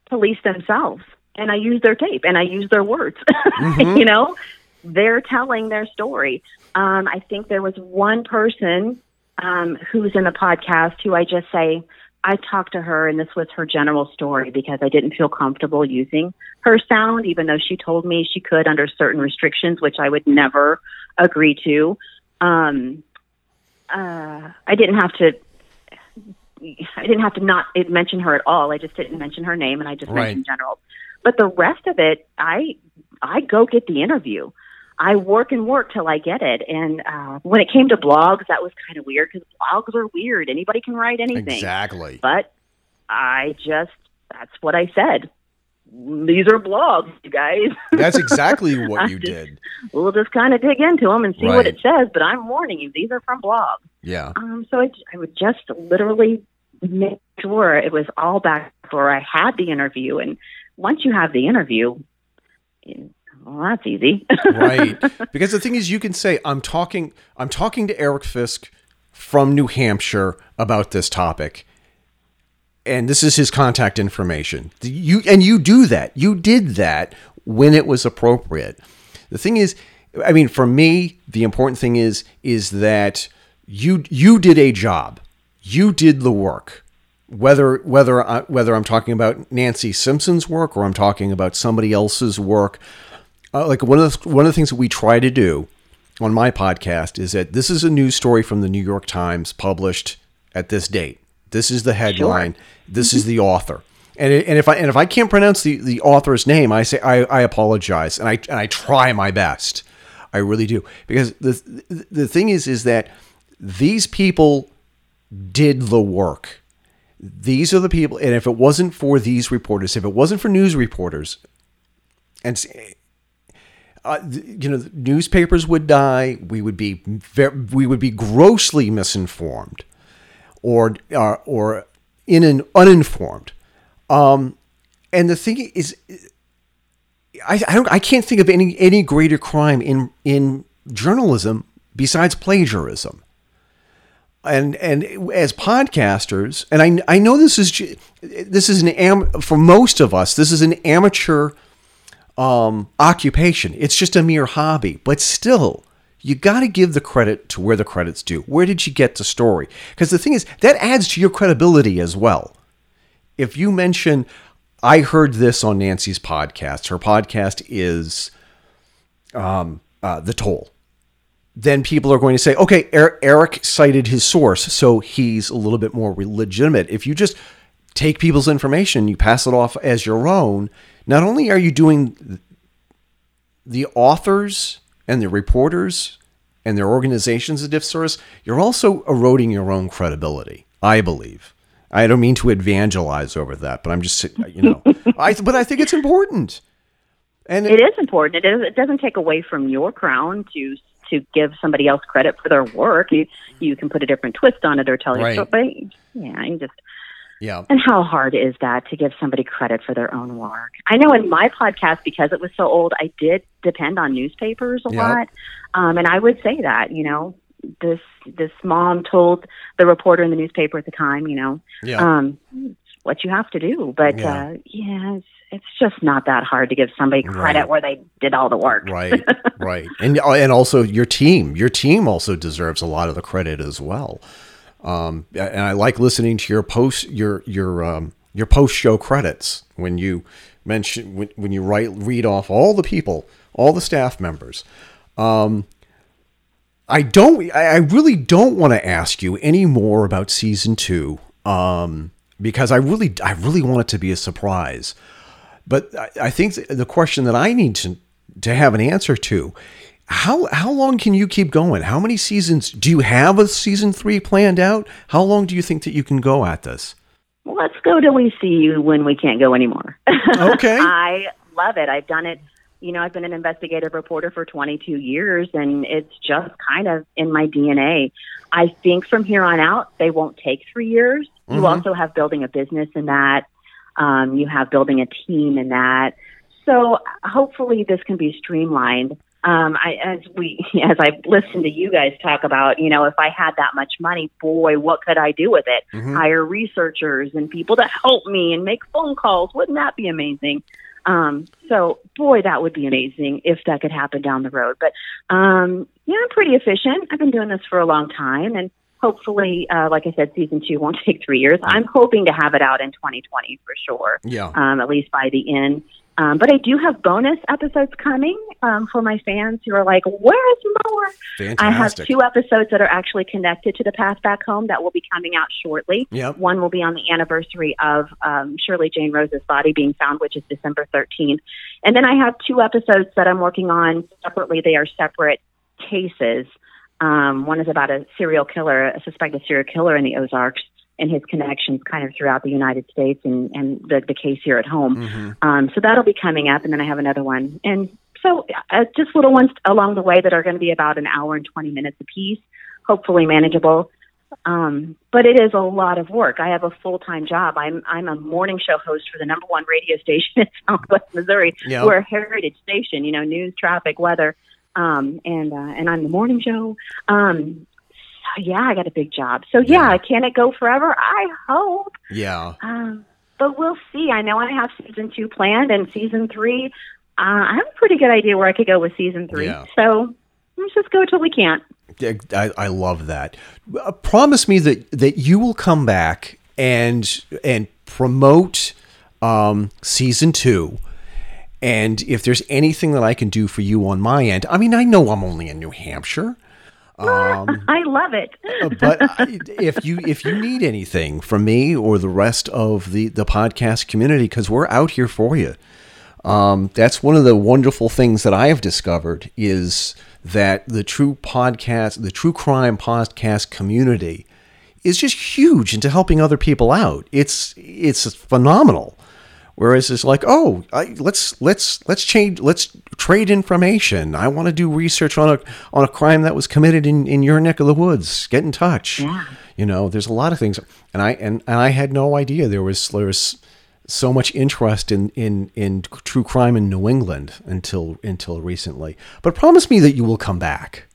[SPEAKER 2] police themselves, and I use their tape and I use their words. you know, they're telling their story. Um, I think there was one person um, who's in the podcast who I just say, I talked to her and this was her general story because I didn't feel comfortable using her sound, even though she told me she could under certain restrictions, which I would never agree to. Um, uh, I didn't have to. I didn't have to not mention her at all. I just didn't mention her name, and I just
[SPEAKER 1] Right.
[SPEAKER 2] mentioned general. But the rest of it, I I go get the interview. I work and work till I get it. And uh, when it came to blogs, that was kind of weird because blogs are weird. Anybody can write anything.
[SPEAKER 1] Exactly.
[SPEAKER 2] But I just that's what I said. These are blogs, you guys.
[SPEAKER 1] That's exactly what you
[SPEAKER 2] Just-
[SPEAKER 1] did.
[SPEAKER 2] we'll just kind of dig into them and see
[SPEAKER 1] Right.
[SPEAKER 2] what it says. But I'm warning you, these are from blogs.
[SPEAKER 1] Yeah.
[SPEAKER 2] Um, so I, I would just literally make sure it was all back where I had the interview. And once you have the interview, well, that's easy.
[SPEAKER 1] right. Because the thing is you can say i'm talking i'm talking to eric fisk from new hampshire about this topic and this is his contact information. You and you do that. You did that when it was appropriate. The thing is i mean for me the important thing is is that you you did a job. You did the work. Whether whether I, whether I'm talking about Nancy Simpson's work or I'm talking about somebody else's work, uh, like one of the, one of the things that we try to do on my podcast is that this is a news story from the New York Times published at this date. This is the headline. This is the author. And, it, and if I and if I can't pronounce the, the author's name, I say I, I apologize and I and I try my best. I really do because the the thing is is that these people did the work. These are the people, and if it wasn't for these reporters, if it wasn't for news reporters, and uh, you know, newspapers would die. We would be ver- we would be grossly misinformed, or uh, or in an uninformed. Um, and the thing is, I, I don't I can't think of any any greater crime in in journalism besides plagiarism and and as podcasters, and I I know this is this is an am for most of us this is an amateur um, occupation. It's just a mere hobby, but still. You got to give the credit to where the credit's due. Where did you get the story? Because the thing is, that adds to your credibility as well. If you mention, I heard this on Nancy's podcast, her podcast is um, uh, The Toll then people are going to say, okay, Er- Eric cited his source, so he's a little bit more legitimate. If you just take people's information, you pass it off as your own, not only are you doing the authors and the reporters and their organizations a disservice, you're also eroding your own credibility, I believe. I don't mean to evangelize over that, but I'm just, you know, I, but I think it's important. And
[SPEAKER 2] it is important. It is. It doesn't take away from your crown to to give somebody else credit for their work. You you can put a different twist on it or tell
[SPEAKER 1] Right.
[SPEAKER 2] your story. But yeah, I just
[SPEAKER 1] yeah,
[SPEAKER 2] and how hard is that to give somebody credit for their own work? I know in my podcast because it was so old, I did depend on newspapers a
[SPEAKER 1] Yeah.
[SPEAKER 2] lot, um, and I would say that you know this this mom told the reporter in the newspaper at the time, you know,
[SPEAKER 1] yeah.
[SPEAKER 2] um, what you have to do. But
[SPEAKER 1] Yeah.
[SPEAKER 2] uh, yeah, it's, it's just not that hard to give somebody credit
[SPEAKER 1] Right.
[SPEAKER 2] where they did all the work.
[SPEAKER 1] right right and and also your team your team also deserves a lot of the credit as well Um, and I like listening to your post your your um, your post show credits when you mention when, when you write read off all the people, all the staff members. Um, I don't. I really don't want to ask you any more about season two, um, because I really, I really want it to be a surprise. But I, I think the question that I need to to have an answer to how how long can you keep going? How many seasons do you have a season three planned out? How long do you think that you can go at this?
[SPEAKER 2] Let's go till we see you when we can't go anymore.
[SPEAKER 1] Okay.
[SPEAKER 2] I love it. I've done it. You know, I've been an investigative reporter for 22 years, and it's just kind of in my DNA. I think from here on out, they won't take three years.
[SPEAKER 1] Mhm.
[SPEAKER 2] You also have building a business in that. Um, you have building a team in that. So hopefully this can be streamlined. Um, I, as we, as I listened to you guys talk about, you know, if I had that much money, boy, what could I do with it?
[SPEAKER 1] Mhm.
[SPEAKER 2] Hire researchers and people to help me and make phone calls. Wouldn't that be amazing? Um, so, boy, that would be amazing if that could happen down the road. But um, yeah, I'm pretty efficient. I've been doing this for a long time, and hopefully, uh, like I said, season two won't take three years. I'm hoping to have it out in 2020 for sure
[SPEAKER 1] Yeah.
[SPEAKER 2] um, at least by the end. Um, but I do have bonus episodes coming um, for my fans who are like, "Where's more?"
[SPEAKER 1] Fantastic.
[SPEAKER 2] I have two episodes that are actually connected to the path back home that will be coming out shortly.
[SPEAKER 1] Yep.
[SPEAKER 2] One will be on the anniversary of um, Shirley Jane Rose's body being found, which is December 13th. And then I have two episodes that I'm working on separately. They are separate cases. Um, one is about a serial killer, a suspected serial killer in the Ozarks, and his connections kind of throughout the United States and, and the, the case here at home.
[SPEAKER 1] Mhm.
[SPEAKER 2] Um, so that'll be coming up, and then I have another one. And so uh, just little ones along the way that are going to be about an hour and 20 minutes apiece, hopefully manageable. Um, but it is a lot of work. I have a full time job. I'm I'm a morning show host for the number one radio station in Southwest Missouri.
[SPEAKER 1] Yeah.
[SPEAKER 2] We're a heritage station, you know, news, traffic, weather, um, and uh, and I'm the morning show. Um, so yeah, I got a big job. So yeah, can it go forever? I hope.
[SPEAKER 1] Yeah.
[SPEAKER 2] Um, but we'll see. I know I have season two planned, and season three, uh, I have a pretty good idea where I could go with season three.
[SPEAKER 1] Yeah.
[SPEAKER 2] So let's just go till we can't.
[SPEAKER 1] I, I love that. Uh, promise me that that you will come back and and promote um, season two. And if there's anything that I can do for you on my end, I mean, I know I'm only in New Hampshire, um,
[SPEAKER 2] I love it.
[SPEAKER 1] but I- if you if you need anything from me or the rest of the the podcast community, because we're out here for you. Um, that's one of the wonderful things that I have discovered is that the true podcast, the true crime podcast community, is just huge into helping other people out. It's it's phenomenal. Whereas it's like, oh, I, let's let's let's change, let's trade information. I want to do research on a on a crime that was committed in, in your neck of the woods. Get in touch.
[SPEAKER 2] Yeah.
[SPEAKER 1] You know, there's a lot of things, and I and, and I had no idea there was there was so much interest in, in in true crime in New England until until recently. But promise me that you will come back.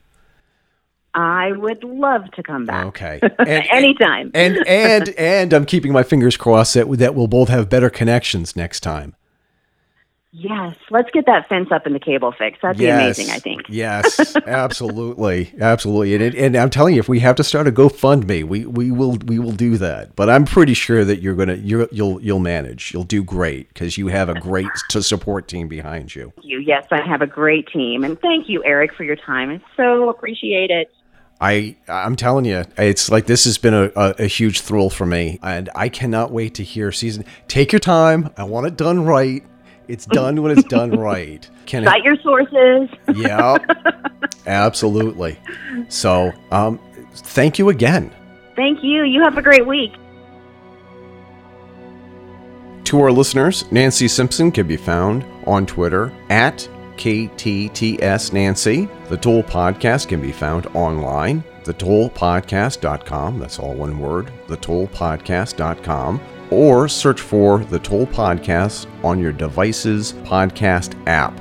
[SPEAKER 2] I would love to come back.
[SPEAKER 1] Okay. And-
[SPEAKER 2] Anytime.
[SPEAKER 1] And and and I'm keeping my fingers crossed that that we'll both have better connections next time.
[SPEAKER 2] yes. Let's get that fence up and the cable fixed. That'd be amazing, I think.
[SPEAKER 1] Yes, absolutely, absolutely. And, and I'm telling you, if we have to start a GoFundMe, we, we will we will do that. But I'm pretty sure that you're gonna you're, you'll you'll manage. You'll do great because you have a great to support team behind you.
[SPEAKER 2] Thank you. Yes, I have a great team. And thank you, Eric, for your time. I so appreciate it.
[SPEAKER 1] I I'm telling you, it's like this has been a, a, a huge thrill for me, and I cannot wait to hear season. Take your time. I want it done right. It's done when it's done right. Can it?
[SPEAKER 2] Cite your sources.
[SPEAKER 1] Yeah, absolutely. So, um, thank you again.
[SPEAKER 2] Thank you. You have a great week.
[SPEAKER 1] To our listeners, Nancy Simpson can be found on Twitter at KTTS Nancy. The Toll Podcast can be found online, thetollpodcast.com. That's all one word, thetollpodcast.com. Or search for The Toll Podcast on your device's podcast app.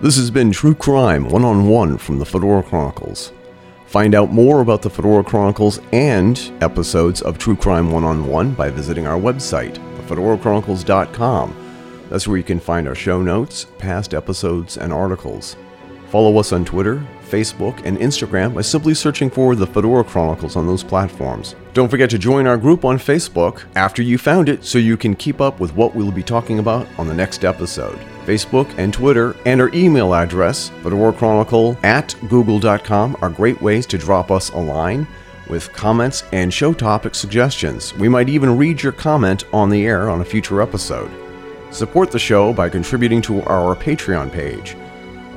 [SPEAKER 1] This has been True Crime One on One from the Fedora Chronicles. Find out more about the Fedora Chronicles and episodes of True Crime One on One by visiting our website, thefedorachronicles.com. That's where you can find our show notes, past episodes, and articles. Follow us on Twitter, Facebook, and Instagram by simply searching for the Fedora Chronicles on those platforms. Don't forget to join our group on Facebook after you found it so you can keep up with what we'll be talking about on the next episode. Facebook and Twitter and our email address, Fedora Chronicle at google.com, are great ways to drop us a line with comments and show topic suggestions. We might even read your comment on the air on a future episode. Support the show by contributing to our Patreon page.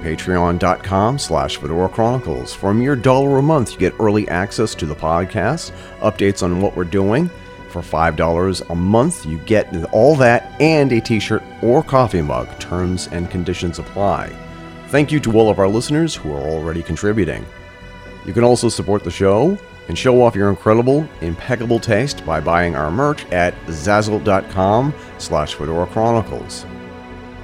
[SPEAKER 1] Patreon.com slash fedora chronicles. For a mere dollar a month you get early access to the podcast updates on what we're doing. For $5 a month you get all that and a t-shirt or coffee mug. Terms and conditions apply. Thank you to all of our listeners who are already contributing. You can also support the show and show off your incredible impeccable taste by buying our merch at zazzle.com slash fedora chronicles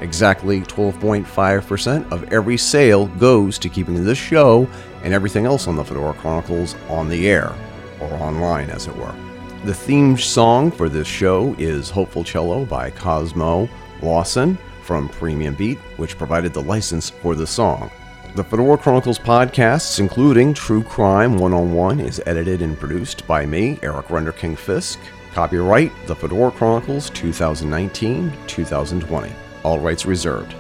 [SPEAKER 1] Exactly 12.5% of every sale goes to keeping this show and everything else on the Fedora Chronicles on the air, or online as it were. The theme song for this show is Hopeful Cello by Cosmo Lawson from Premium Beat, which provided the license for the song. The Fedora Chronicles podcasts, including True Crime One on One, is edited and produced by me, Eric Renderking Fisk. Copyright The Fedora Chronicles 2019 2020. All rights reserved.